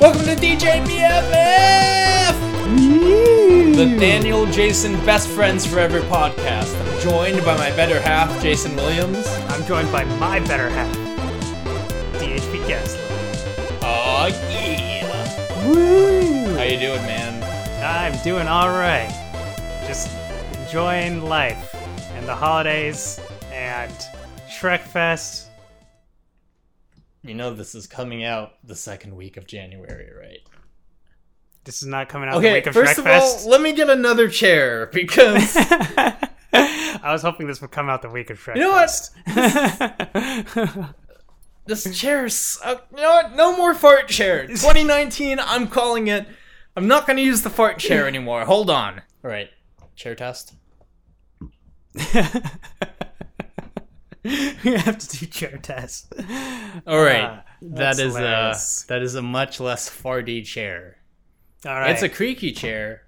Welcome to DJ BFF! The Daniel Jason Best Friends Forever podcast. I'm joined by my better half, Jason Williams. I'm joined by my better half, DHP Gastelum. Oh yeah! Woo! How you doing, man? I'm doing all right. Just enjoying life and the holidays and Shrek Fest. Know this is coming out the second week of January, right? This is not coming out the Okay, week of first Shrek of Fest. all, let me get another chair because I was hoping this would come out the week of Shrek you know what? Fest. This chair's. Uh, you know what? No more fart chair. 2019, I'm calling it. I'm not going to use the fart chair anymore. Hold on. All right. Chair test. we have to do chair tests. All right. Ah, that that's is a that is a much less farty chair. All right. It's a creaky chair,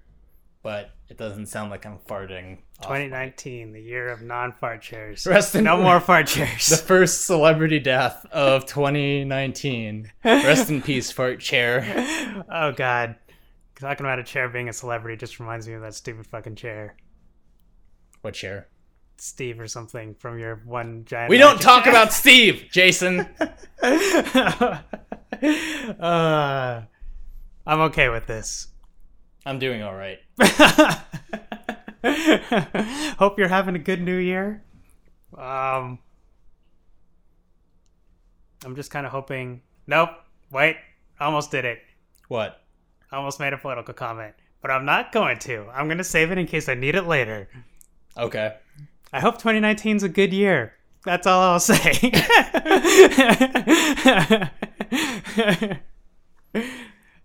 but it doesn't sound like I'm farting. 2019, the year of non-fart chairs. Rest in no more fart chairs. The first celebrity death of 2019. Rest in peace, fart chair. Oh god. Talking about a chair being a celebrity just reminds me of that stupid fucking chair. What chair? Steve or something from your one giant We don't talk about Steve, Jason. uh, I'm okay with this. I'm doing all right. Hope you're having a good new year. Um I'm just kind of hoping Nope. Wait. Almost did it. What? I almost made a political comment, but I'm not going to. I'm going to save it in case I need it later. Okay. I hope 2019's a good year. That's all I'll say.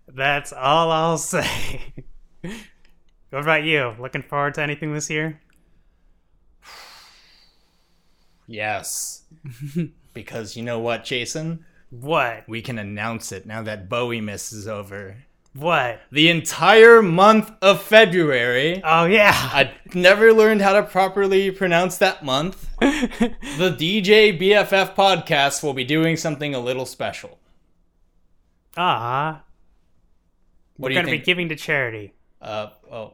That's all I'll say. What about you? Looking forward to anything this year? Yes. because you know what, Jason? What? We can announce it now that Bowie Miss is over. What? The entire month of February. Oh yeah. I never learned how to properly pronounce that month. The DJ BFF podcast will be doing something a little special. Ah, What we're you gonna be giving to charity. uh, oh,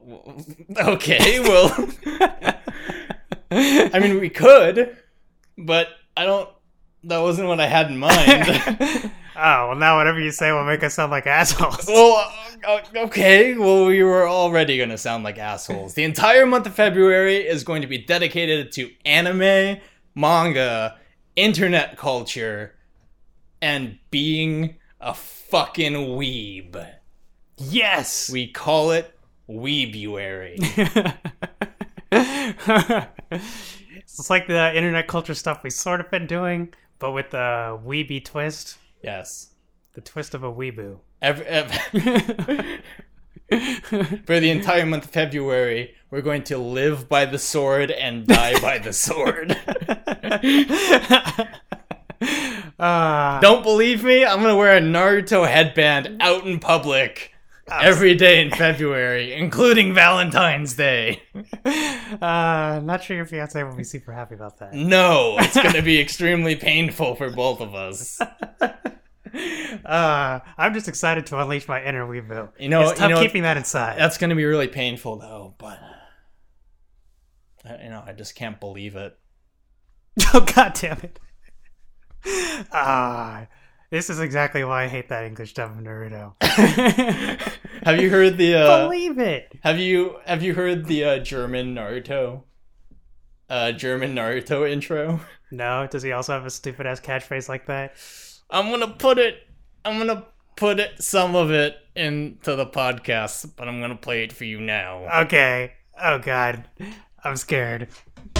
okay, well, I mean, we could, but I don't. That wasn't what I had in mind. Oh well, now whatever you say will make us sound like assholes. well, uh, okay. Well, we were already gonna sound like assholes. The entire month of February is going to be dedicated to anime, manga, internet culture, and being a fucking weeb. yes. We call it Weebuary. it's like the internet culture stuff we sort of been doing, but with the weeby twist, yes. the twist of a weeboo. Every, ev- for the entire month of February, we're going to live by the sword and die by the sword. Ah, Don't believe me? I'm gonna wear a Naruto headband out in public every day in February, including Valentine's Day. uh, not sure your fiance will be super happy about that. No, it's gonna be extremely painful for both of us. Uh, I'm just excited to unleash my inner weeboo. You know- it's tough you know- keeping that inside. That's gonna be really painful though, but I- you know, I just can't believe it. oh god damn it! Ah, this is exactly why I hate that English dub of Naruto. Have you heard the uh, Believe it. Have you have you heard the uh, German Naruto? Uh, German Naruto intro. No, does he also have a stupid ass catchphrase like that? I'm gonna put it. I'm gonna put it some of it into the podcast, but I'm gonna play it for you now. Okay. Oh god. I'm scared.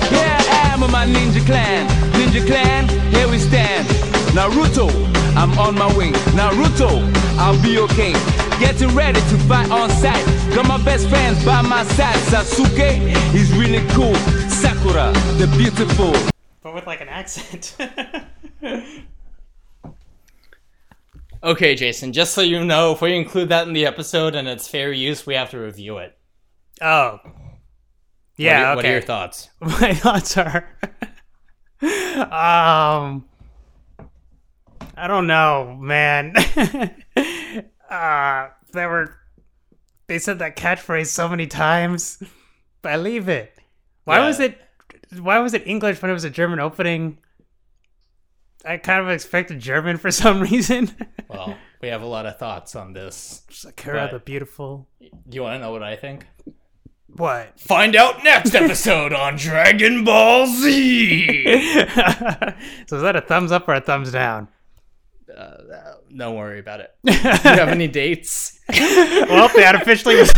Here I am with my ninja clan. Ninja clan, here we stand. Naruto, I'm on my way. Naruto, I'll be okay. Getting ready to fight on sight. Got my best friends by my side. Sasuke, he's really cool. Sakura, the beautiful. But with like an accent. Okay, Jason. Just so you know, if we include that in the episode and it's fair use, we have to review it. oh. What Yeah, are, okay. What are your thoughts? My thoughts are um I don't know, man. uh, there were. They said that catchphrase so many times. Believe it. Why Yeah. was it? Why was it English when it was a German opening? I kind of expected German for some reason. Well, we have a lot of thoughts on this. Sakura the beautiful. Do you want to know what I think? What? Find out next episode on Dragon Ball Z. so is that a thumbs up or a thumbs down? Uh, don't worry about it. Do you have any dates? well, that officially was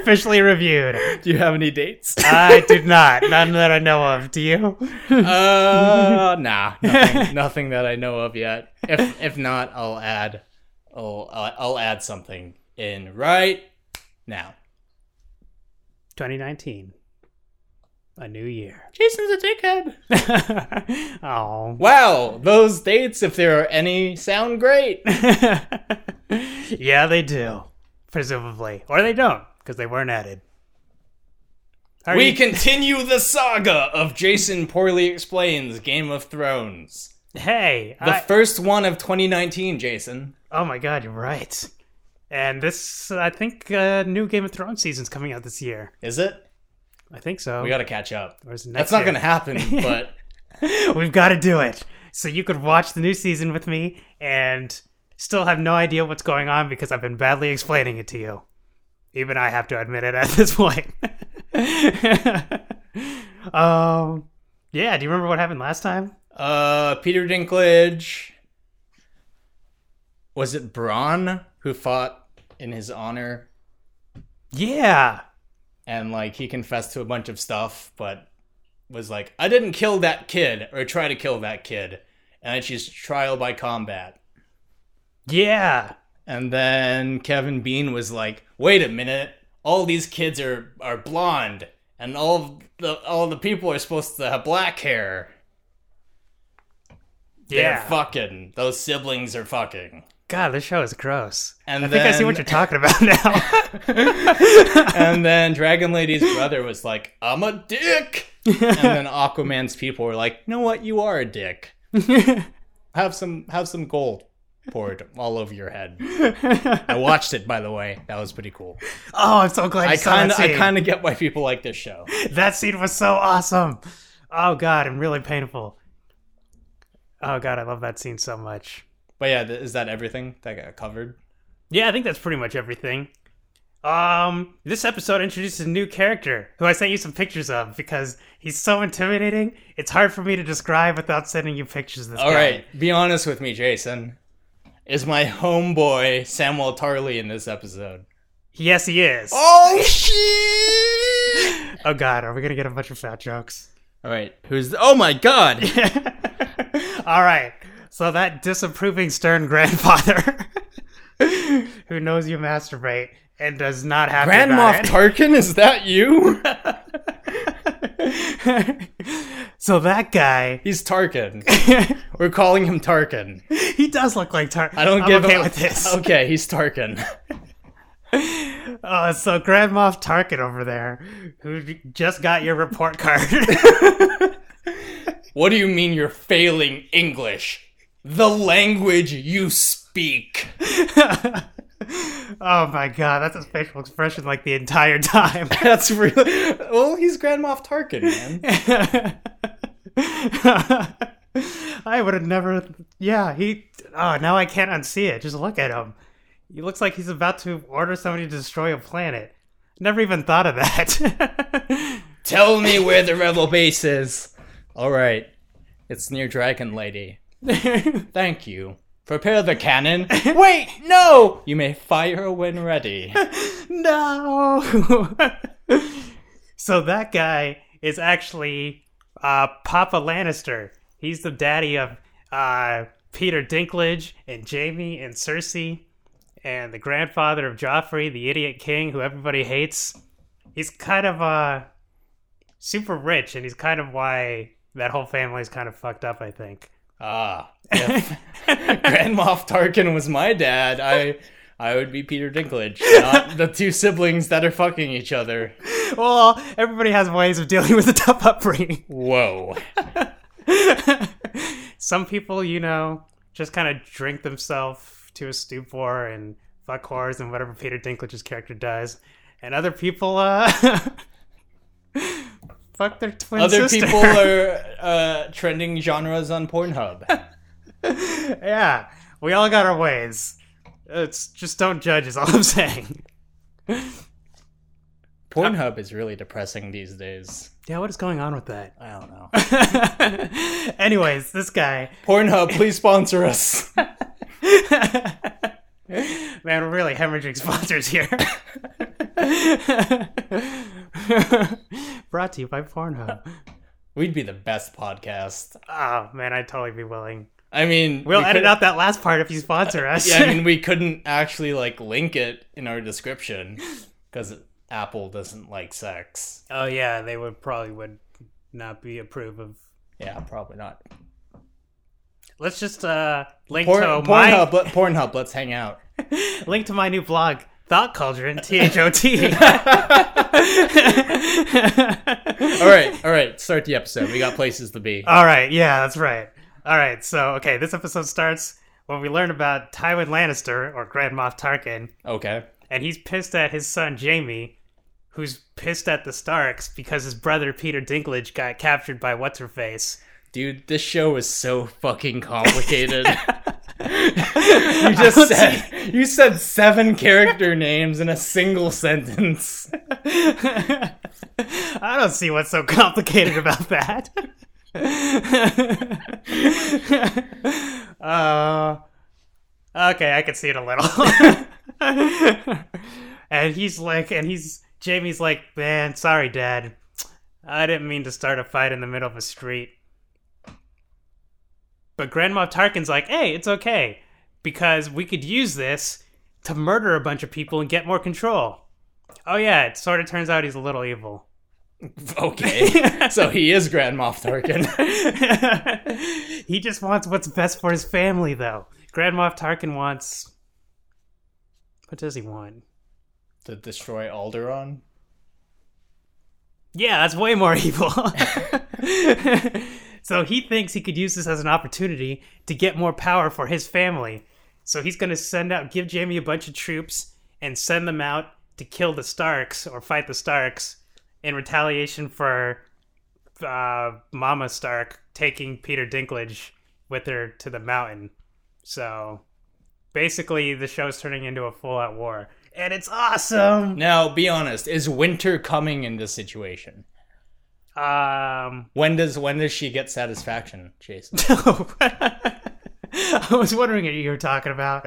officially reviewed. Do you have any dates? I did not. None that I know of. Do you? Uh, nah, nothing, nothing that I know of yet. If if not, I'll add, I'll I'll I'll add something in right now. 2019. A new year. Jason's a dickhead. oh. Wow, those dates, if there are any, sound great. yeah, they do. Presumably. Or they don't, because they weren't added. Are we you- continue the saga of Jason Poorly Explains Game of Thrones. Hey. The I- first one of 2019, Jason. oh my god, you're right. And this, I think, uh, new Game of Thrones season's coming out this year. Is it? I think so. We gotta catch up. Or is it That's not year? gonna happen, but We've got to do it. So you could watch the new season with me and still have no idea what's going on because I've been badly explaining it to you. Even I have to admit it at this point. um, yeah. Do you remember what happened last time? uh, Peter Dinklage. Was it Bronn who fought in his honor? Yeah. and like he confessed to a bunch of stuff, but was like, I didn't kill that kid or try to kill that kid, and then she's trial by combat. Yeah. And then Kevin Bean was like, wait a minute, all these kids are are blonde, and all of the all the people are supposed to have black hair. They're Yeah. fucking. Those siblings are fucking. God, this show is gross. And I think I see what you're talking about now. and then Dragon Lady's brother was like, I'm a dick. and then Aquaman's people were like, you know what? You are a dick. Have some have some gold poured all over your head. I watched it by the way. That was pretty cool. oh, I'm so glad you I saw kind that of I kind of get why people like this show. That scene was so awesome. Oh god, and really painful. Oh god, I love that scene so much. But yeah, th- is that everything that got covered? Yeah, I think that's pretty much everything. Um, this episode introduces a new character who I sent you some pictures of because he's so intimidating. It's hard for me to describe without sending you pictures of this All guy. right, be honest with me, Jason. Is my homeboy Samuel Tarly in this episode? Yes, he is. Oh shit! Oh god, are we gonna get a bunch of fat jokes? All right, who's? The- oh my god! All right. So that disapproving stern grandfather who knows you masturbate and does not have Grand Moff Tarkin, is that you? so that guy, He's Tarkin. We're calling him Tarkin. he does look like Tar. I don't I'm give okay with this. Okay, he's Tarkin. Uh, so Grand Moff Tarkin over there, who just got your report card. What do you mean you're failing English? The language you speak. oh my god, that's his facial expression like the entire time. That's really. Well, he's Grand Moff Tarkin, man. I would have never. Yeah, he. Oh, now I can't unsee it. Just look at him. He looks like he's about to order somebody to destroy a planet. Never even thought of that. Tell me where the rebel base is. All right, it's near Dragon Lady. Thank you. Prepare the cannon. Wait, no! You may fire when ready. no. so that guy is actually uh, Papa Lannister. He's the daddy of uh, Peter Dinklage and Jaime and Cersei, and the grandfather of Joffrey, the idiot king who everybody hates. He's kind of uh, super rich, and he's kind of why that whole family is kind of fucked up. I think. Ah, if Grand Moff Tarkin was my dad, I I would be Peter Dinklage, not the two siblings that are fucking each other. Well, everybody has ways of dealing with a tough upbringing. Whoa. Some people, you know, just kind of drink themselves to a stupor and fuck whores and whatever Peter Dinklage's character does, and other people uh fuck their twin Other sister. people are uh, trending genres on Pornhub. yeah, we all got our ways. It's just don't judge. Is all I'm saying. Pornhub is really depressing these days. Yeah, what is going on with that? I don't know. Anyways, this guy, Pornhub, please sponsor us. man, we're really hemorrhaging sponsors here. Brought to you by Pornhub. We'd be the best podcast. Oh man, I'd totally be willing. I mean, We'll we edit out that last part if you sponsor us. Yeah, I mean, we couldn't actually like link it in our description because Apple doesn't like sex. oh yeah, they would probably would not be approve of. Yeah, probably not. Let's just uh link Porn, to my Pornhub, let- Pornhub, let's hang out. link to my new blog, Thought Cauldron, T H O T. All right, all right. Start the episode. We got places to be. All right, yeah, that's right. All right, so okay, this episode starts when we learn about Tywin Lannister or Grand Moff Tarkin, Okay. and he's pissed at his son Jaime, who's pissed at the Starks because his brother Peter Dinklage got captured by what's her face. Dude, this show is so fucking complicated. you just said you said seven character names in a single sentence. I don't see what's so complicated about that. uh, okay, I can see it a little. and he's like, and he's Jaime's like, man, sorry, Dad. I didn't mean to start a fight in the middle of a street. But Grandma Tarkin's like, hey, it's okay because we could use this to murder a bunch of people and get more control. Oh yeah, it sort of turns out he's a little evil. Okay. so he is Grand Moff Tarkin. he just wants what's best for his family, though. Grand Moff Tarkin wants. What does he want? to destroy Alderaan. Yeah, that's way more evil. So he thinks he could use this as an opportunity to get more power for his family. So he's going to send out, give Jaime a bunch of troops and send them out to kill the Starks or fight the Starks in retaliation for uh, Mama Stark taking Peter Dinklage with her to the mountain. So basically, the show's turning into a full out war. And it's awesome! Now, be honest. Is winter coming in this situation? Um, When does when does she get satisfaction, Jason? I was wondering what you were talking about.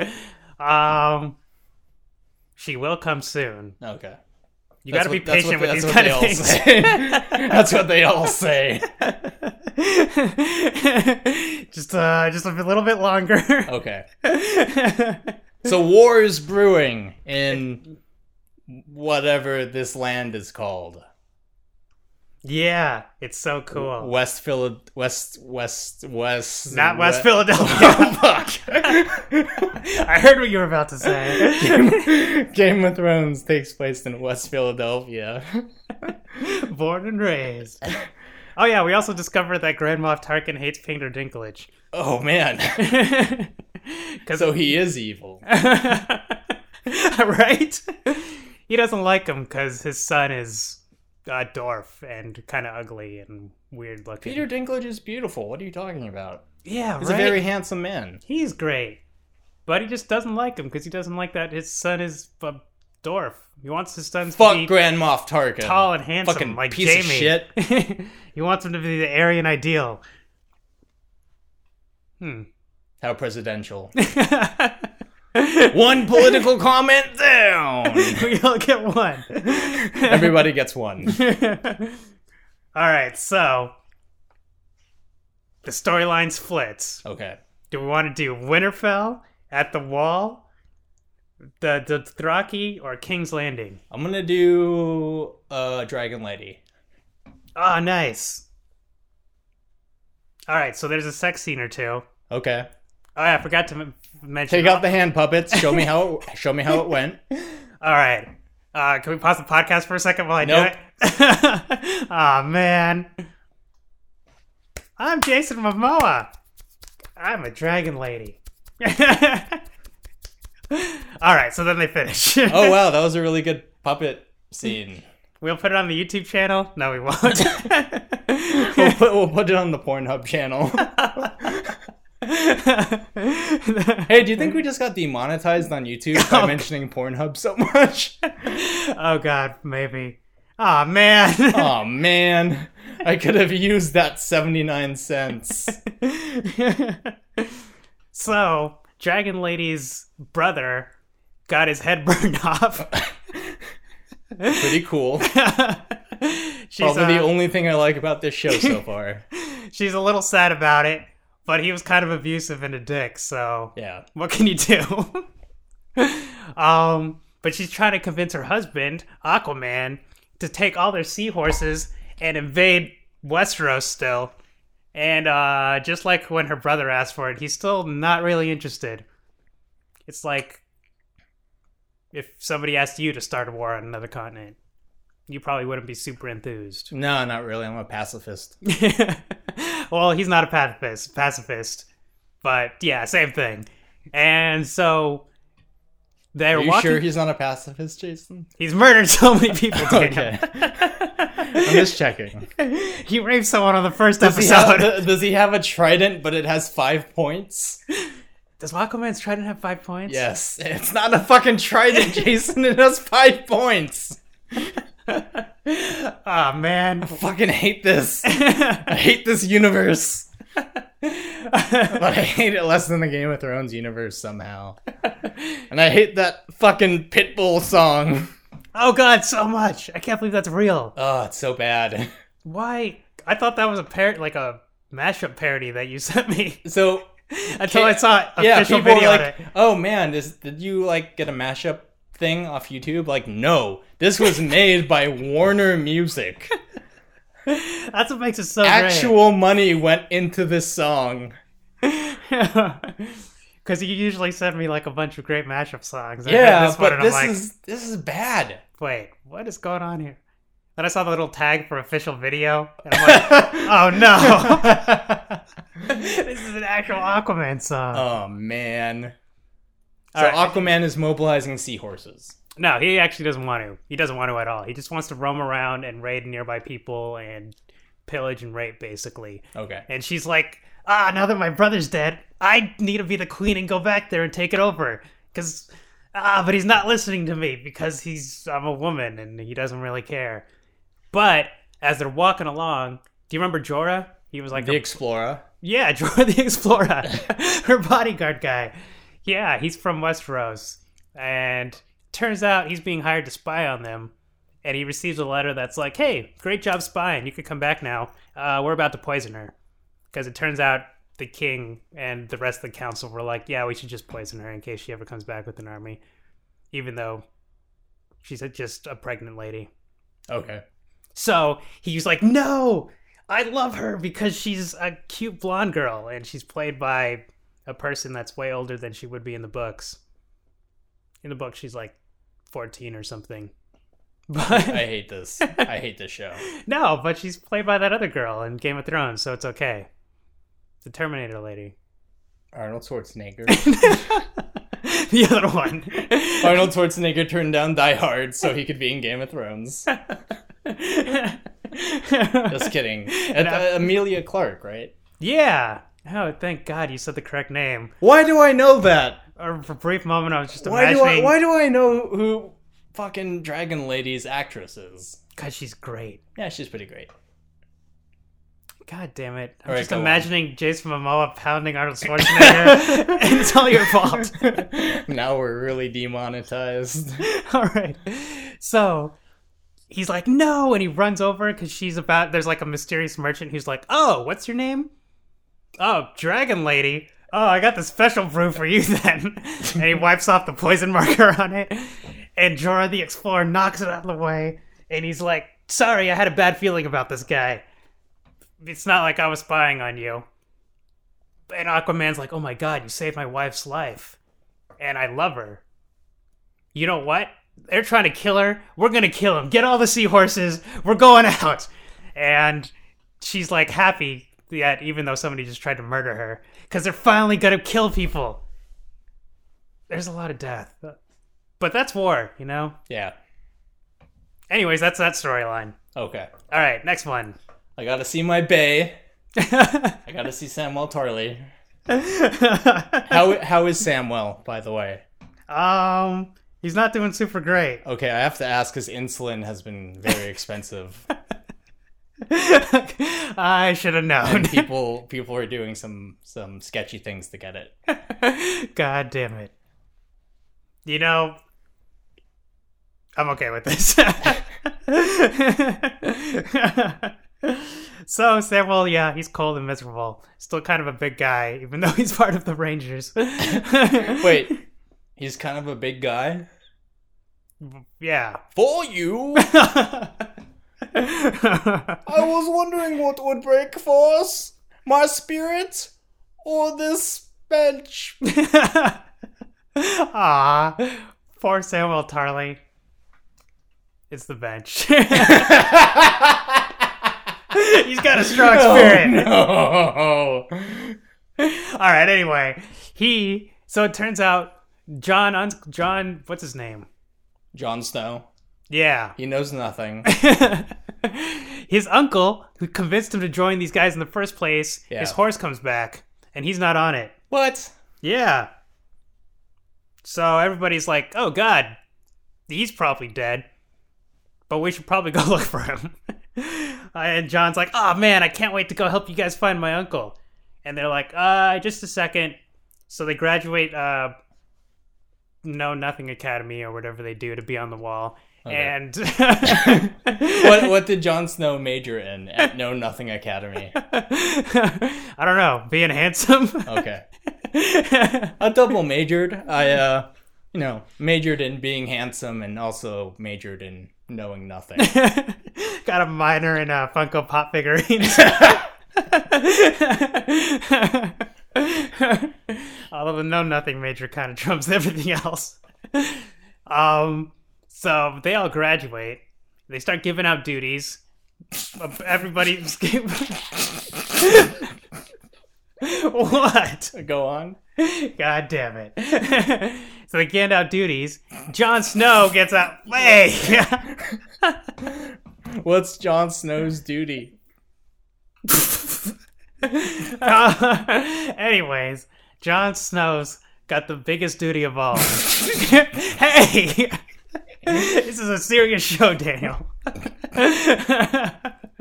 Um, she will come soon. Okay. You got to be That's what- patient with these kind of things. That's what they all say. just uh, just a little bit longer. Okay. So war is brewing in whatever this land is called. Yeah, it's so cool. West Phila West West West Not West We- Philadelphia. Oh, fuck. I heard what you were about to say. Game of Thrones takes place in West Philadelphia. Born and raised. Oh yeah, we also discovered that Grand Moff Tarkin hates Peter Dinklage. Oh man. Because So he is evil. right? He doesn't like him because his son is a dwarf and kind of ugly and weird looking. Peter Dinklage is beautiful. What are you talking about? yeah, right. He's right. a very handsome man. He's great, but he just doesn't like him because he doesn't like that his son is a dwarf. He wants his son to Fuck be Grand Moff Tarkin. tall and handsome, Fucking like piece of Jaime. shit. he wants him to be the Aryan ideal. Hmm. How presidential. one political comment down. we all get one. Everybody gets one. All right, so the storylines splits. Okay. Do we want to do Winterfell at the Wall, the the Dothraki, or King's Landing? I'm gonna do uh Dragon Lady. Oh, nice. All right, so there's a sex scene or two. Okay. Oh, yeah, I forgot to m- mention. Take out the hand puppets. Show me how it, show me how it went. All right. Uh, can we pause the podcast for a second while I Nope. do it? Aw, man. I'm Jason Momoa. I'm a dragon lady. All right, so then they finish. Oh wow, that was a really good puppet scene. we'll put it on the YouTube channel. No, we won't. We'll put, we'll put it on the Pornhub channel. Hey, do you think we just got demonetized on YouTube by mentioning Pornhub so much? oh God, maybe. Oh man. oh man, I could have used that 79 cents. so, Dragon Lady's brother got his head burned off. Pretty cool. she's, Probably the uh, only thing I like about this show so far. she's a little sad about it, but he was kind of abusive and a dick, so Yeah. what can you do? um, but she's trying to convince her husband, Aquaman, to take all their seahorses and invade Westeros still. And uh, just like when her brother asked for it, he's still not really interested. It's like if somebody asked you to start a war on another continent, you probably wouldn't be super enthused. No, not really. I'm a pacifist. well, he's not a pacifist, pacifist, but yeah, same thing. And so they're Are you walking. sure he's not a pacifist, Jason? he's murdered so many people. Okay. I'm just checking. he raped someone on the first Does he, episode. have, does he have a trident, but it has five points? Does Aquaman's trident have five points? Yes. It's not a fucking trident, Jason. It has five points. Oh man. I fucking hate this. I hate this universe. but I hate it less than the Game of Thrones universe somehow. And I hate that fucking Pitbull song. oh god, so much. I can't believe that's real. Oh, it's so bad. Why? I thought that was a par- like a mashup parody that you sent me So until I saw yeah, official people video like, it. "Oh man, this did you like get a mashup thing off YouTube?" Like, no, this was made by Warner Music. That's what makes it so Actual money went into this song. Because you usually send me like a bunch of great mashup songs. I Yeah, this one but this like, is this is bad. wait, what is going on here? Then I saw the little tag for official video, and I'm like, oh no, this is an actual Aquaman song. Oh man. So right. Aquaman is mobilizing seahorses. No, he actually doesn't want to. He doesn't want to at all. He just wants to roam around and raid nearby people and pillage and rape, basically. Okay. And she's like, ah, now that my brother's dead, I need to be the queen and go back there and take it over. Because, ah, but he's not listening to me because he's, I'm a woman and he doesn't really care. But as they're walking along, do you remember Jorah? He was like, The a- Explorer. yeah, Jorah the Explorer, her bodyguard guy. Yeah, he's from Westeros. And turns out he's being hired to spy on them. And he receives a letter that's like, hey, great job spying. You could come back now. Uh, we're about to poison her. Because it turns out the king and the rest of the council were like, yeah, we should just poison her in case she ever comes back with an army. Even though she's just a pregnant lady. Okay. So he's like, no, I love her because she's a cute blonde girl and she's played by a person that's way older than she would be in the books. In the book, she's like 14 or something. But I hate this. I hate this show. no, but she's played by that other girl in Game of Thrones, so it's okay. The Terminator lady. Arnold Schwarzenegger. the other one. Arnold Schwarzenegger turned down Die Hard so he could be in Game of Thrones. Just kidding. And, uh, Emilia Clarke, right? yeah. Oh, thank God you said the correct name. Why do I know that? Or for a brief moment, I was just Why do I imagining why do I know who fucking Dragon Lady's actress is? because she's great. Yeah, she's pretty great. God damn it. I'm All right, just go on. imagining Jason Momoa pounding Arnold Schwarzenegger. it's all your fault. now we're really demonetized. all right. So he's like, no. And he runs over because she's about, there's like a mysterious merchant who's like, oh, what's your name? Oh, Dragon Lady. Oh, I got the special brew for you then. and he wipes off the poison marker on it. And Jorah the Explorer knocks it out of the way. And he's like, sorry, I had a bad feeling about this guy. It's not like I was spying on you. And Aquaman's like, oh my god, you saved my wife's life. And I love her. You know what? They're trying to kill her. We're gonna kill him. Get all the seahorses. We're going out. And she's like happy that even though somebody just tried to murder her, because they're finally gonna kill people. There's a lot of death. But that's war, you know. Yeah. Anyways, that's that storyline. Okay. All right, next one. I gotta see my bay. I gotta see Samuel Tarly. How how is Samwell, by the way? um, he's not doing super great. Okay, I have to ask because insulin has been very expensive. I should have known. and people people are doing some some sketchy things to get it. God damn it. You know, I'm okay with this. so, Samuel, yeah, he's cold and miserable. Still kind of a big guy, even though he's part of the Rangers. Wait, he's kind of a big guy. Yeah. For you, I was wondering what would break first, my spirit or this bench. Ah, poor Samuel Tarly. It's the bench. He's got a strong spirit. No. All right. Anyway, he. So it turns out Jon. Jon. What's his name? Jon Snow. Yeah. He knows nothing. his uncle, who convinced him to join these guys in the first place, Yeah. his horse comes back, and he's not on it. What? Yeah. So everybody's like, "Oh God, he's probably dead." But we should probably go look for him. and Jon's like, "Oh man, I can't wait to go help you guys find my uncle." And they're like, "Uh, just a second. So they graduate uh no nothing academy or whatever they do to be on the wall. And What what did Jon Snow major in at Know Nothing Academy? I don't know, being handsome. Okay. A double majored. I uh you know, majored in being handsome and also majored in knowing nothing. Got a minor in uh, Funko Pop figurines. Although the know nothing major kind of trumps everything else. Um, so they all graduate. They start giving out duties. Everybody's what? Go on. God damn it. so they hand out duties. Jon Snow gets out. Hey! What's Jon Snow's duty? Uh, anyways, Jon Snow's got the biggest duty of all. hey! This is a serious show, Daniel.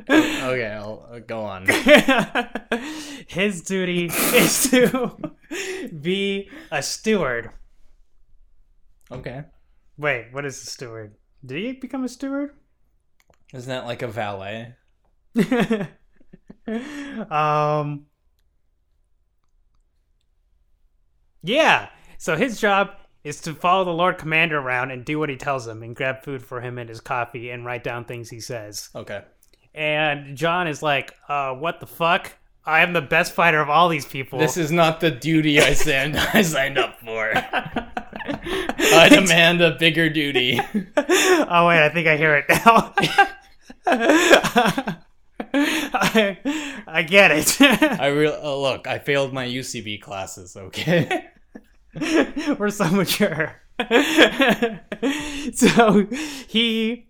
Okay, I'll uh, go on. His duty is to be a steward. Okay. Wait, what is a steward? Did he become a steward? Isn't that like a valet? um Yeah. So his job is to follow the Lord Commander around and do what he tells him and grab food for him and his coffee and write down things he says. Okay. And Jon is like, uh, what the fuck? I am the best fighter of all these people. This is not the duty I signed I signed up for. I demand a bigger duty. oh wait, I think I hear it now. I, I get it. I real uh, look. I failed my UCB classes. Okay. We're so mature. so he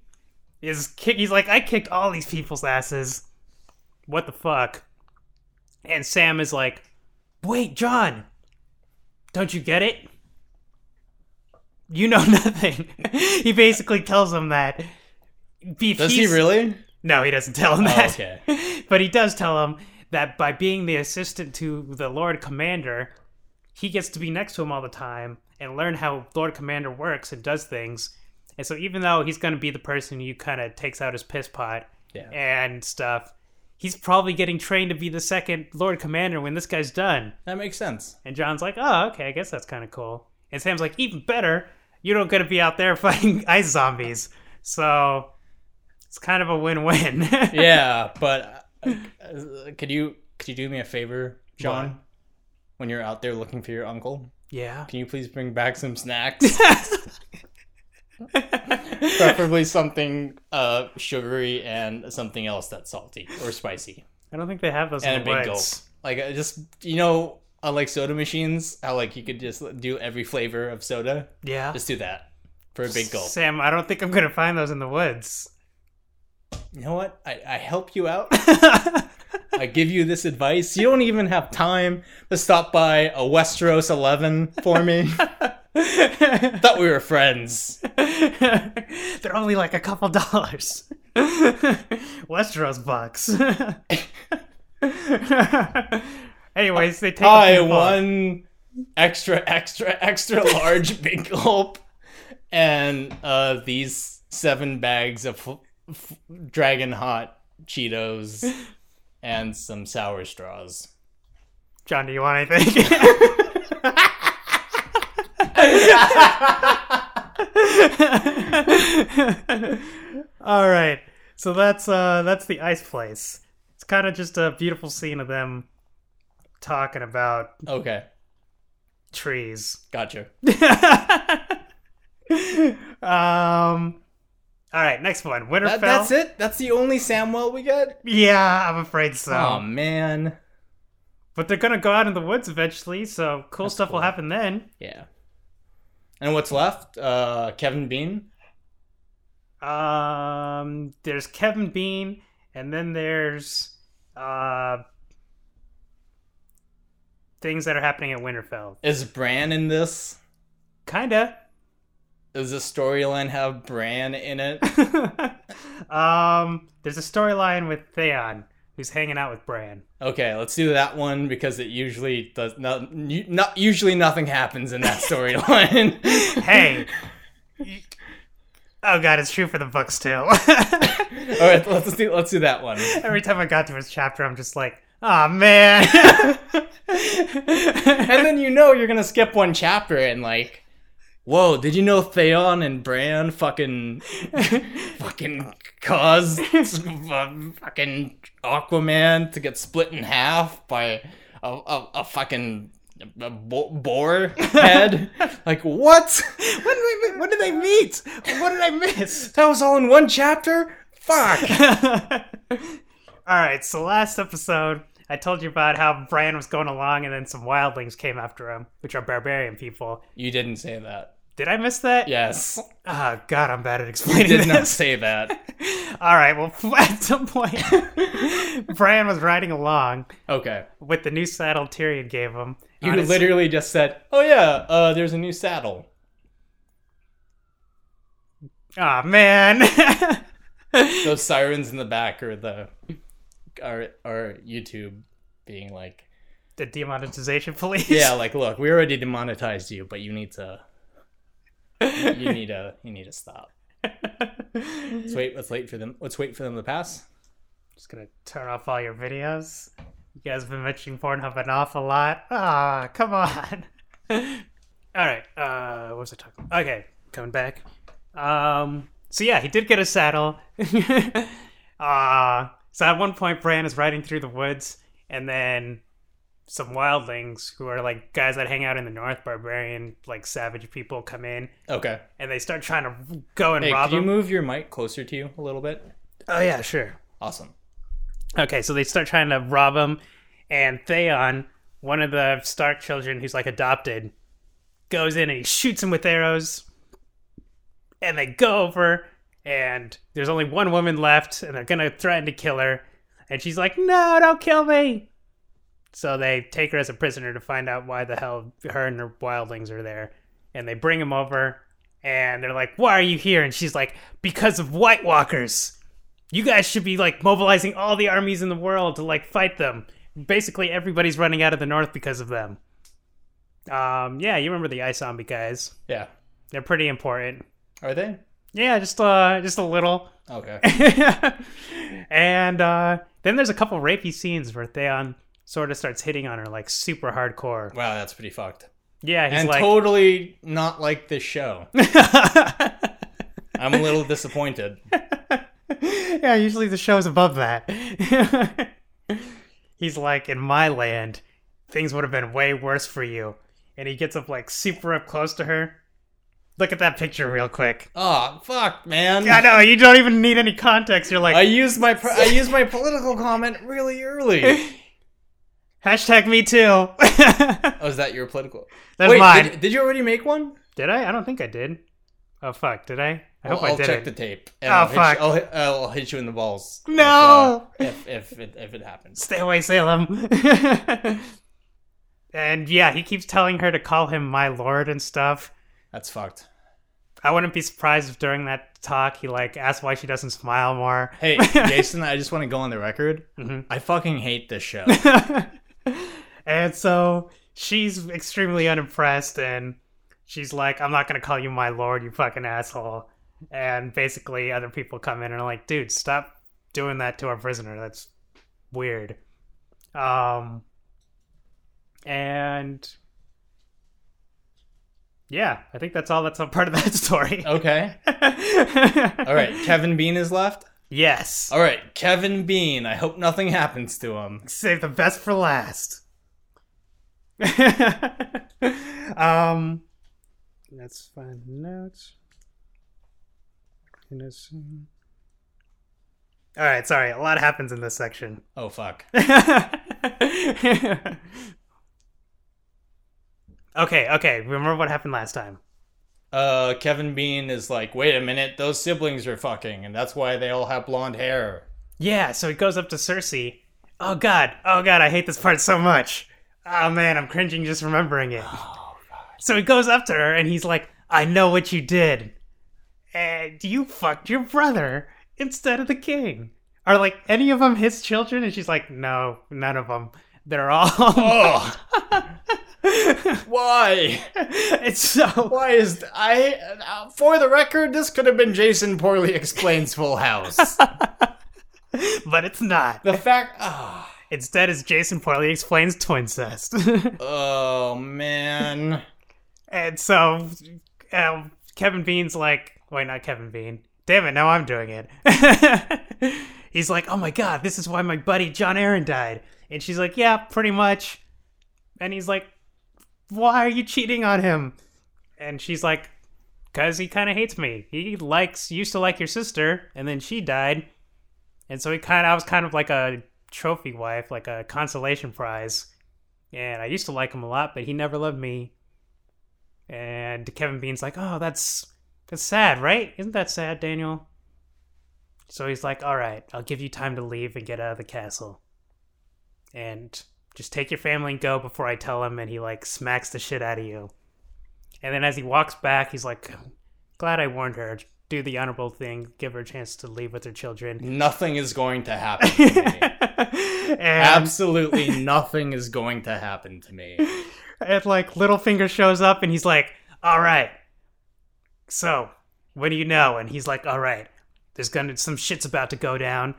is kick. He's like, I kicked all these people's asses. What the fuck? And Sam is like, Wait, Jon, don't you get it? You know nothing. he basically tells him that. If Does he really? No, he doesn't tell him Oh, that. okay. but he does tell him that by being the assistant to the Lord Commander, he gets to be next to him all the time and learn how Lord Commander works and does things. And so even though he's going to be the person who kind of takes out his piss pot Yeah. and stuff, he's probably getting trained to be the second Lord Commander when this guy's done. That makes sense. And Jon's like, oh, okay, I guess that's kind of cool. And Sam's like, even better, you don't going to be out there fighting ice zombies. So it's kind of a win-win. Yeah, but uh, uh, could you could you do me a favor, Jon? What? When you're out there looking for your uncle, yeah. can you please bring back some snacks? Preferably something uh, sugary and something else that's salty or spicy. I don't think they have those and in the big gulp. woods. Like uh, just you know, unlike soda machines, how like you could just do every flavor of soda. Yeah. Just do that. for a big gulp. Sam, I don't think I'm gonna find those in the woods. You know what? I, I help you out. I give you this advice. You don't even have time to stop by a Westeros 11 for me. Thought we were friends. They're only like a couple dollars. Westeros bucks. Anyways, they take. a I one extra, extra, extra large big gulp, and uh, these seven bags of f- f- dragon hot Cheetos and some sour straws. Jon, do you want anything? All right. So that's uh that's the ice place. It's kind of just a beautiful scene of them talking about Okay, trees. gotcha. um all right, next one. Winterfell. That, that's it. That's the only Samwell we get. Yeah, I'm afraid so. Oh man. But they're gonna go out in the woods eventually, so cool That's stuff will happen then. Yeah. And what's left? Uh, Kevin Bean. Um, there's Kevin Bean, and then there's uh things that are happening at Winterfell. Is Bran in this? Kinda. Does the storyline have Bran in it? um, there's a storyline with Theon who's hanging out with Bran. Okay, let's do that one because it usually does not. Not usually nothing happens in that storyline. Hey. oh god, it's true for the books too. All right, let's do let's do that one. Every time I got to his chapter, I'm just like, oh man. And then you know you're gonna skip one chapter and like, whoa! Did you know Theon and Bran fucking fucking caused fucking Aquaman to get split in half by a, a, a fucking a bo- boar head? like what? when, did they, when did they meet? What did I miss? That was all in one chapter? Fuck. All right, so last episode, I told you about how Bran was going along and then some wildlings came after him, which are barbarian people. You didn't say that. Did I miss that? Yes. Oh, God, I'm bad at You explaining did not say that. All right, well, at some point, Bran was riding along Okay. with the new saddle Tyrion gave him. You on his- literally just said, "Oh yeah, uh, there's a new saddle." Aw, man. Those sirens in the back are the are are YouTube being like, the demonetization police. "Yeah, like look, we already demonetized you, but you need to you need to you need to stop." Let's wait. Let's wait for them. Let's wait for them to pass. Just gonna turn off all your videos. You guys have been mentioning Pornhub an awful lot. Ah, come on. all right. Uh, what was I talking? About? Okay, coming back. Um. So yeah, he did get a saddle. uh so at one point, Bran is riding through the woods, and then some wildlings who are like guys that hang out in the north, barbarian, like savage people, come in Okay. and they start trying to go and Hey, rob can you him. move your mic closer to you a little bit? oh yeah, sure. Awesome. Okay, so they start trying to rob him, and Theon, one of the Stark children who's like adopted, goes in and he shoots him with arrows. And they go over, and there's only one woman left, and they're gonna threaten to kill her. And she's like, No, don't kill me! So they take her as a prisoner to find out why the hell her and her wildlings are there. And they bring him over, and they're like, Why are you here? And she's like, Because of White Walkers you guys should be like mobilizing all the armies in the world to like fight them. Basically, everybody's running out of the north because of them. Um, yeah, you remember the ice zombie guys? Yeah. They're pretty important. Are they? Yeah, just uh, just a little. Okay. and uh, then there's a couple rapey scenes where Theon sort of starts hitting on her like super hardcore. wow, that's pretty fucked. Yeah, he's and like, totally not like this show. I'm a little disappointed. yeah, usually the show's above that. He's like, in my land, things would have been way worse for you. And he gets up like super up close to her. Look at that picture real quick. Oh fuck, man! I know you don't even need any context. You're like I used my pr- I used my political comment really early. hashtag me too. Oh, is that your political? That's Wait, mine. Did, did you already make one? Did I? I don't think I did. Oh fuck! Did I? I hope I'll, I I'll check it. the tape. Oh, I'll hit fuck. You, I'll, hit, I'll hit you in the balls. if, No! uh, If if, it, if it happens. Stay away, Salem. and yeah, he keeps telling her to call him my lord and stuff. That's fucked. I wouldn't be surprised if during that talk he like asked why she doesn't smile more. Hey, Jason, I just want to go on the record. Mhm. I fucking hate this show. and so she's extremely unimpressed and she's like, I'm not gonna call you my lord, you fucking asshole. And basically other people come in and are like, dude, stop doing that to our prisoner. That's weird. Um and yeah, I think that's all that's a part of that story. Okay. All right. Kevin Bean is left. Yes. All right. Kevin Bean. I hope nothing happens to him. Save the best for last. um, let's find notes. Innocent. All right, sorry. A lot happens in this section. Oh fuck. Okay, okay. Remember what happened last time? Uh, Kevin Bean is like, wait a minute, those siblings are fucking, and that's why they all have blonde hair. Yeah, so he goes up to Cersei. Oh god, oh god, I hate this part so much. Oh man, I'm cringing just remembering it. Oh, So he goes up to her and he's like, I know what you did. And you fucked your brother instead of the king. Are like any of them his children? And she's like, no, none of them. They're all. Oh, why? it's so. Why is th- I? Uh, for the record, this could have been Jason Poorly explains Full House. But it's not. the fact. Oh, Instead, it's Jason Poorly explains twincest. oh man. And so um, Kevin Bean's like, wait, not Kevin Bean. Damn it, now I'm doing it. He's like, oh my god, this is why my buddy Jon Arryn died. And she's like, yeah, pretty much. And he's like, why are you cheating on him? And she's like, because he kind of hates me. He likes, used to like your sister, and then she died. And so he kind of, I was kind of like a trophy wife, like a consolation prize. And I used to like him a lot, but he never loved me. And Kevin Bean's like, "Oh, that's that's sad, right? Isn't that sad, Daniel?" So he's like, "All right, I'll give you time to leave and get out of the castle, and just take your family and go before I tell him." And he like smacks the shit out of you. And then as he walks back, he's like, "Glad I warned her. Do the honorable thing. Give her a chance to leave with her children." Nothing is going to happen to me. Absolutely nothing is going to happen to me. and like Littlefinger shows up and he's like, "All right, so what do you know?" And he's like, "All right, there's gonna some shit's about to go down.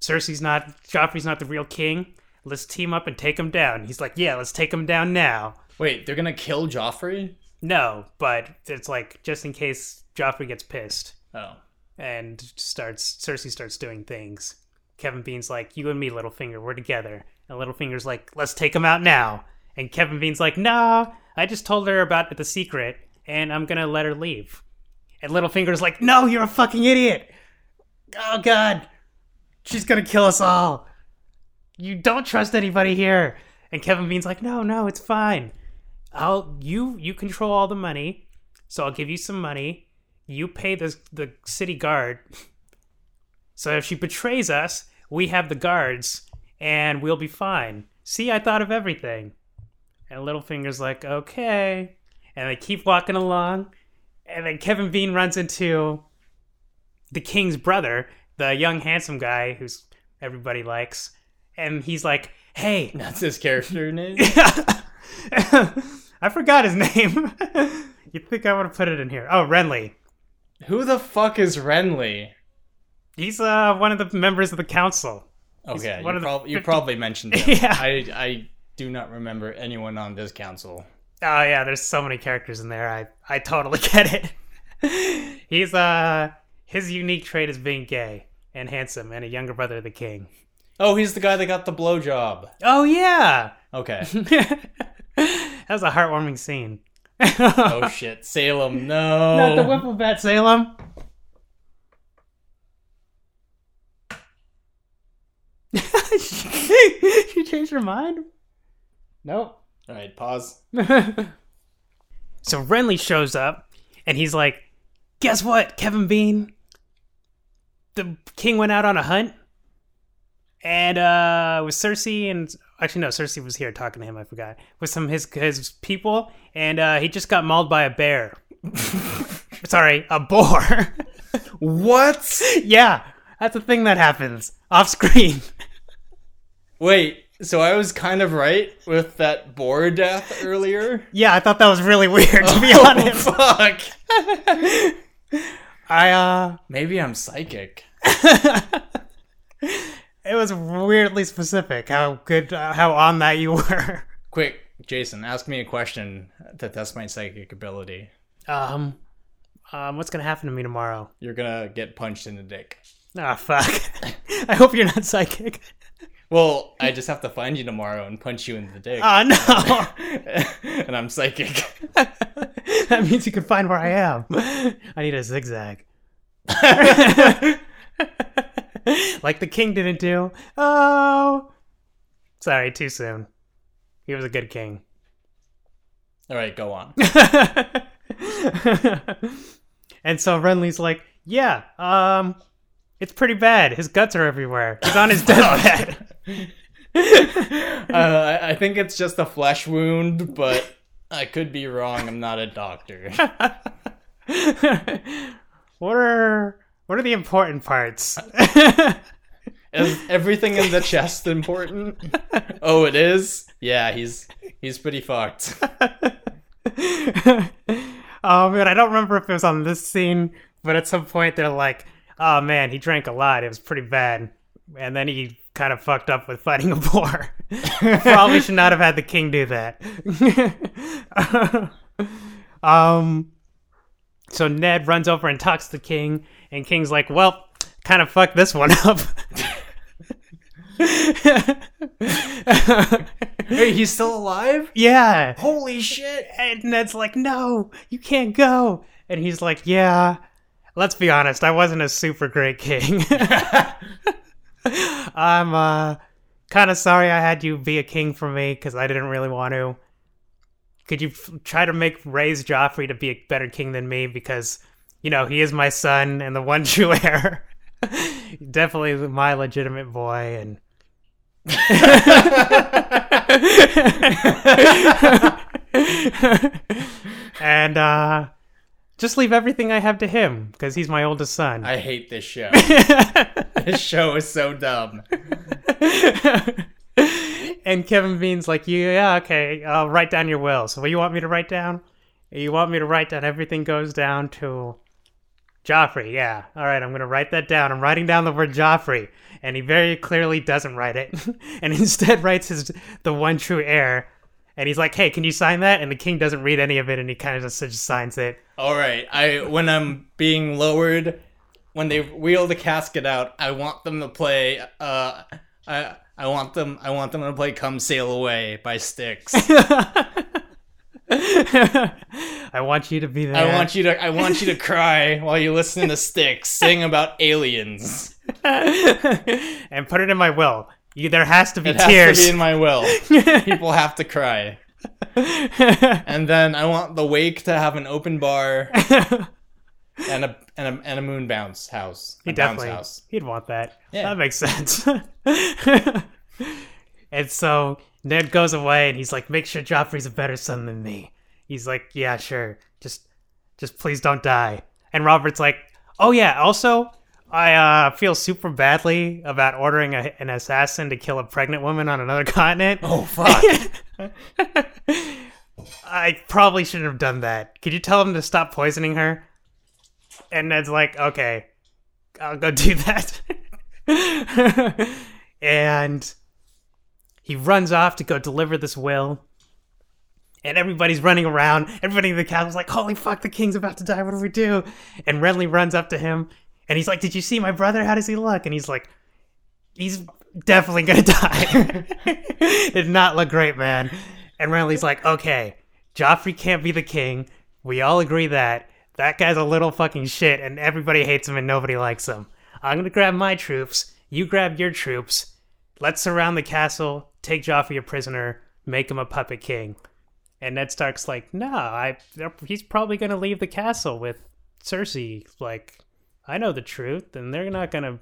Cersei's not, Joffrey's not the real king. Let's team up and take him down." He's like, "Yeah, let's take him down now." Wait, they're gonna kill Joffrey? No, but it's like just in case Joffrey gets pissed Oh. and starts Cersei starts doing things. Kevin Bean's like, "You and me, Littlefinger, we're together." And Littlefinger's like, "Let's take him out now." And Kevin Bean's like, "No, I just told her about the secret, and I'm gonna let her leave." And Littlefinger's like, "No, you're a fucking idiot! Oh God, she's gonna kill us all. You don't trust anybody here." And Kevin Bean's like, "No, no, it's fine. I'll you you control all the money, so I'll give you some money. You pay the the city guard. So if she betrays us, we have the guards, and we'll be fine. See, I thought of everything." And Littlefinger's like, "Okay," and they keep walking along, and then Kevin Bean runs into the king's brother, the young handsome guy who's everybody likes, and he's like, "Hey." That's his character name? I forgot his name. You'd think I would have put it in here. Oh, Renly. Who the fuck is Renly? He's uh one of the members of the council. Okay, you, prob- you probably mentioned him. Yeah. I, I do not remember anyone on this council. Oh yeah, there's so many characters in there. I I totally get it. He's uh his unique trait is being gay and handsome and a younger brother of the king. Oh, he's the guy that got the blowjob. Oh yeah. Okay. that was a heartwarming scene. Oh shit, Salem, no. Not the Whipplebat Salem. you changed your mind? Nope. All right, pause. so Renly shows up and he's like, guess what, Kevin Bean? The king went out on a hunt, and uh, with Cersei and actually no, Cersei was here talking to him. I forgot with some of his his people, and uh, he just got mauled by a bear. Sorry, a boar. What? yeah, that's a thing that happens off screen. Wait, so I was kind of right with that boar death earlier? Yeah, I thought that was really weird to be Oh, honest. fuck. I uh, Maybe I'm psychic. It was weirdly specific how good uh, how on that you were. Quick, Jason, ask me a question that test my psychic ability. Um, um, what's gonna happen to me tomorrow? You're gonna get punched in the dick. Ah, fuck. I hope you're not psychic. Well, I just have to find you tomorrow and punch you in the dick. Oh no. and I'm psychic. that means you can find where I am. I need a zigzag. like the king didn't do. Oh. Sorry, too soon. He was a good king. All right, go on. and so Renly's like, yeah, um, it's pretty bad. His guts are everywhere. He's on his deathbed. Uh, I- I think it's just a flesh wound, but I could be wrong. I'm not a doctor. what are what are the important parts? Is everything in the chest important? Oh, it is. Yeah, he's he's pretty fucked. oh man, I don't remember if it was on this scene, but at some point they're like, "Oh man, he drank a lot. It was pretty bad." And then he kind of fucked up with fighting a boar. Probably should not have had the king do that. um, so Ned runs over and talks to king, and King's like, "Well, kind of fucked this one up." Hey, he's still alive? yeah. Holy shit! And Ned's like, no, you can't go. And he's like, yeah, let's be honest, I wasn't a super great king. I'm uh, kind of sorry I had you be a king for me because I didn't really want to. Could you f- try to make raise Joffrey to be a better king than me? Because, you know, he is my son and the one true heir. Definitely my legitimate boy. And and uh just leave everything I have to him because he's my oldest son. I hate this show. this show is so dumb. and Kevin Bean's like, yeah, okay, I'll write down your will. So what you want me to write down? You want me to write down everything goes down to Joffrey? Yeah. All right, I'm gonna write that down. I'm writing down the word Joffrey, and he very clearly doesn't write it, and instead writes his the one true heir. And he's like, "Hey, can you sign that?" And the king doesn't read any of it, and he kind of just, just signs it. All right, I when I'm being lowered, when they wheel the casket out, I want them to play. Uh, I I want them. I want them to play "Come Sail Away" by Styx. I want you to be there. I want you to. I want you to cry while you listen to Styx sing about aliens. and put it in my will. You, there has to be It has tears. to be in my will. People have to cry. And then I want the wake to have an open bar and a and a, and a moon bounce house. He definitely house. he'd want that. Yeah. That makes sense. and so Ned goes away and he's like, make sure Joffrey's a better son than me. He's like, yeah, sure. Just just please don't die. And Robert's like, oh yeah, also I uh, feel super badly about ordering a, an assassin to kill a pregnant woman on another continent. Oh fuck! I probably shouldn't have done that. Could you tell him to stop poisoning her? And Ned's like, okay, I'll go do that. and he runs off to go deliver this will. And everybody's running around. Everybody in the castle's like, holy fuck, the king's about to die. What do we do? And Renly runs up to him. And he's like, did you see my brother? How does he look? And he's like, he's definitely gonna die. Did not look great, man. And Renly's like, okay, Joffrey can't be the king. We all agree that. That guy's a little fucking shit, and everybody hates him and nobody likes him. I'm gonna grab my troops. You grab your troops. Let's surround the castle, take Joffrey a prisoner, make him a puppet king. And Ned Stark's like, no, I, he's probably gonna leave the castle with Cersei, like, I know the truth, and they're not gonna.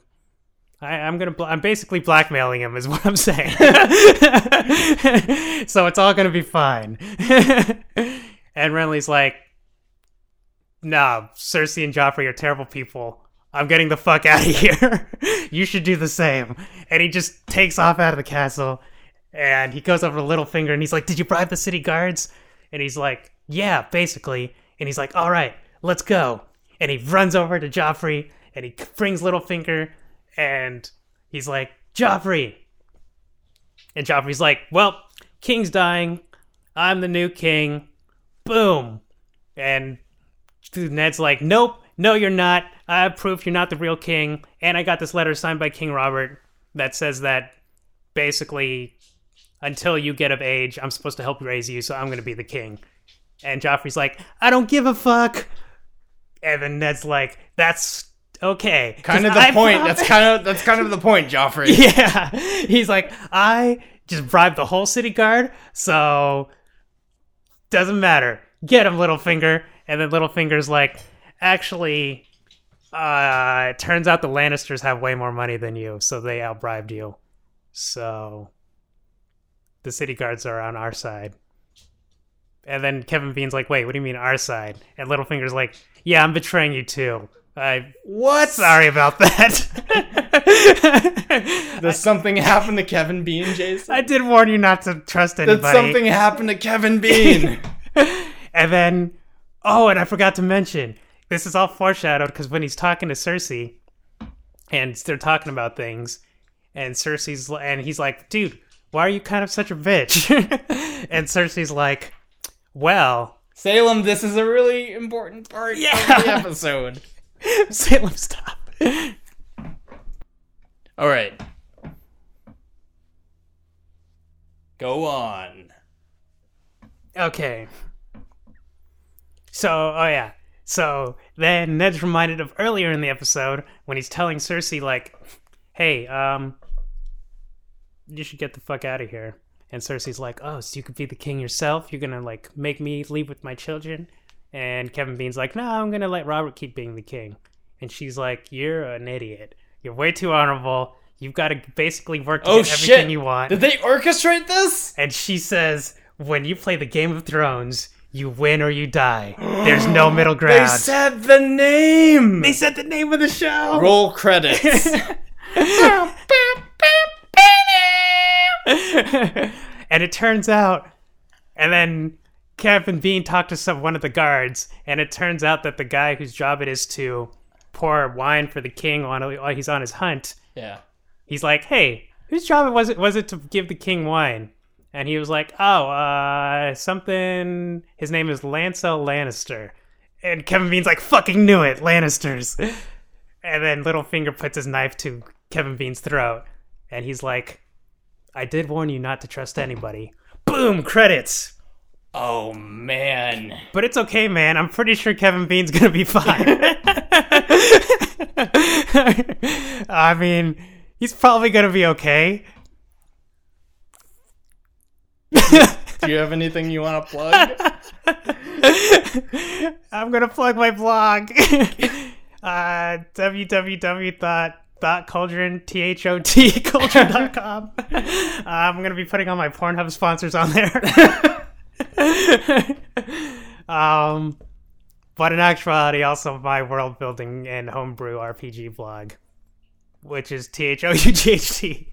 I, I'm gonna. Bl- I'm basically blackmailing him, is what I'm saying. so it's all gonna be fine. and Renly's like, "Nah, Cersei and Joffrey are terrible people. I'm getting the fuck out of here. you should do the same." And he just takes off out of the castle, and he goes over to Littlefinger, and he's like, "Did you bribe the city guards?" And he's like, "Yeah, basically." And he's like, "All right, let's go." And he runs over to Joffrey, and he brings Littlefinger, and he's like, "Joffrey." And Joffrey's like, "Well, King's dying. I'm the new king." Boom. And Ned's like, "Nope, no, you're not. I have proof you're not the real king, and I got this letter signed by King Robert that says that basically." Until you get of age, I'm supposed to help raise you, so I'm gonna be the king. And Joffrey's like, I don't give a fuck. And then Ned's like, that's okay. Kind of the I point. That's kind of that's kind of the point, Joffrey. yeah. He's like, I just bribed the whole city guard, so doesn't matter. Get him, Littlefinger. And then Littlefinger's like, actually, uh, it turns out the Lannisters have way more money than you, so they outbribed you. So the city guards are on our side. And then Kevin Bean's like, wait, what do you mean our side? And Littlefinger's like, yeah, I'm betraying you too. I What? sorry about that. Does something happen to Kevin Bean, Jason? I did warn you not to trust anybody. Did something happen to Kevin Bean? And then, oh, and I forgot to mention, this is all foreshadowed because when he's talking to Cersei, and they're talking about things, and Cersei's and he's like, dude, why are you kind of such a bitch? and Cersei's like, well, Salem, this is a really important part Yeah. of the episode. Salem, stop. All right. Go on. Okay. So, oh yeah. So then Ned's reminded of earlier in the episode when he's telling Cersei, like, hey, um, you should get the fuck out of here. And Cersei's like, oh, so you could be the king yourself? You're gonna, like, make me leave with my children? And Kevin Bean's like, no, I'm gonna let Robert keep being the king. And she's like, you're an idiot. You're way too honorable. You've got to basically work to Oh get everything shit! you want. Did they orchestrate this? And she says, when you play the Game of Thrones, you win or you die. There's no middle ground. They said the name. They said the name of the show. Roll credits. and it turns out, and then Kevin Bean talked to some one of the guards, and it turns out that the guy whose job it is to pour wine for the king while while he's on his hunt, yeah. he's like, "Hey, whose job was it? Was it to give the king wine?" And he was like, "Oh, uh, something. His name is Lancel Lannister." And Kevin Bean's like, "Fucking knew it, Lannisters." And then Littlefinger puts his knife to Kevin Bean's throat, and he's like, "I did warn you not to trust anybody." Boom! Credits. Oh man. But it's okay, man. I'm pretty sure Kevin Bean's gonna be fine. I mean, he's probably gonna be okay. Do you have anything you want to plug? I'm gonna plug my blog. uh, www.cauldron, T-H-O-T, cauldron.com. Uh, I'm gonna be putting all my Pornhub sponsors on there. um, but in actuality, also my world building and homebrew RPG blog, which is T-H-O-U-G-H-T.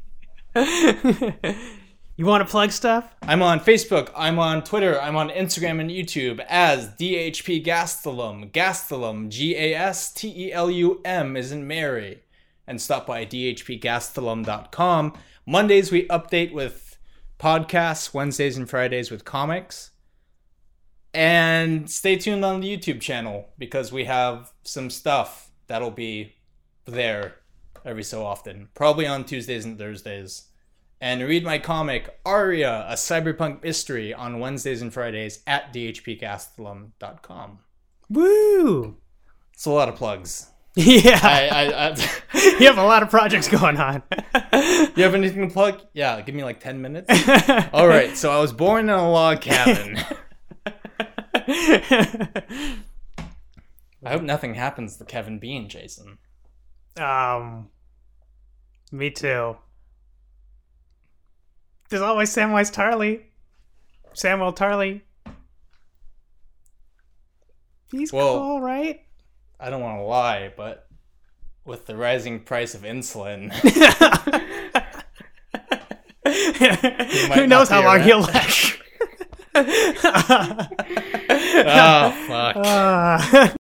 You want to plug stuff? I'm on Facebook. I'm on Twitter. I'm on Instagram and YouTube as DHP Gastelum. Gastelum, G A S T E L U M, is in Mary. And stop by dhpgastelum.com. Mondays we update with podcasts, Wednesdays and Fridays with comics. And stay tuned on the YouTube channel because we have some stuff that'll be there every so often. Probably on Tuesdays and Thursdays and read my comic Aria, a cyberpunk mystery on Wednesdays and Fridays at dhpgastelum.com. Woo! It's a lot of plugs. Yeah. I, I, I, you have a lot of projects going on. you have anything to plug? Yeah, give me like 10 minutes. All right, so I was born in a log cabin. I hope nothing happens to Kevin Bean, Jason. Um, me too. There's always Samwise Tarly. Samuel Tarly. He's Well- cool, right? I don't want to lie, but with the rising price of insulin, Who knows how long he'll last? oh fuck. Uh,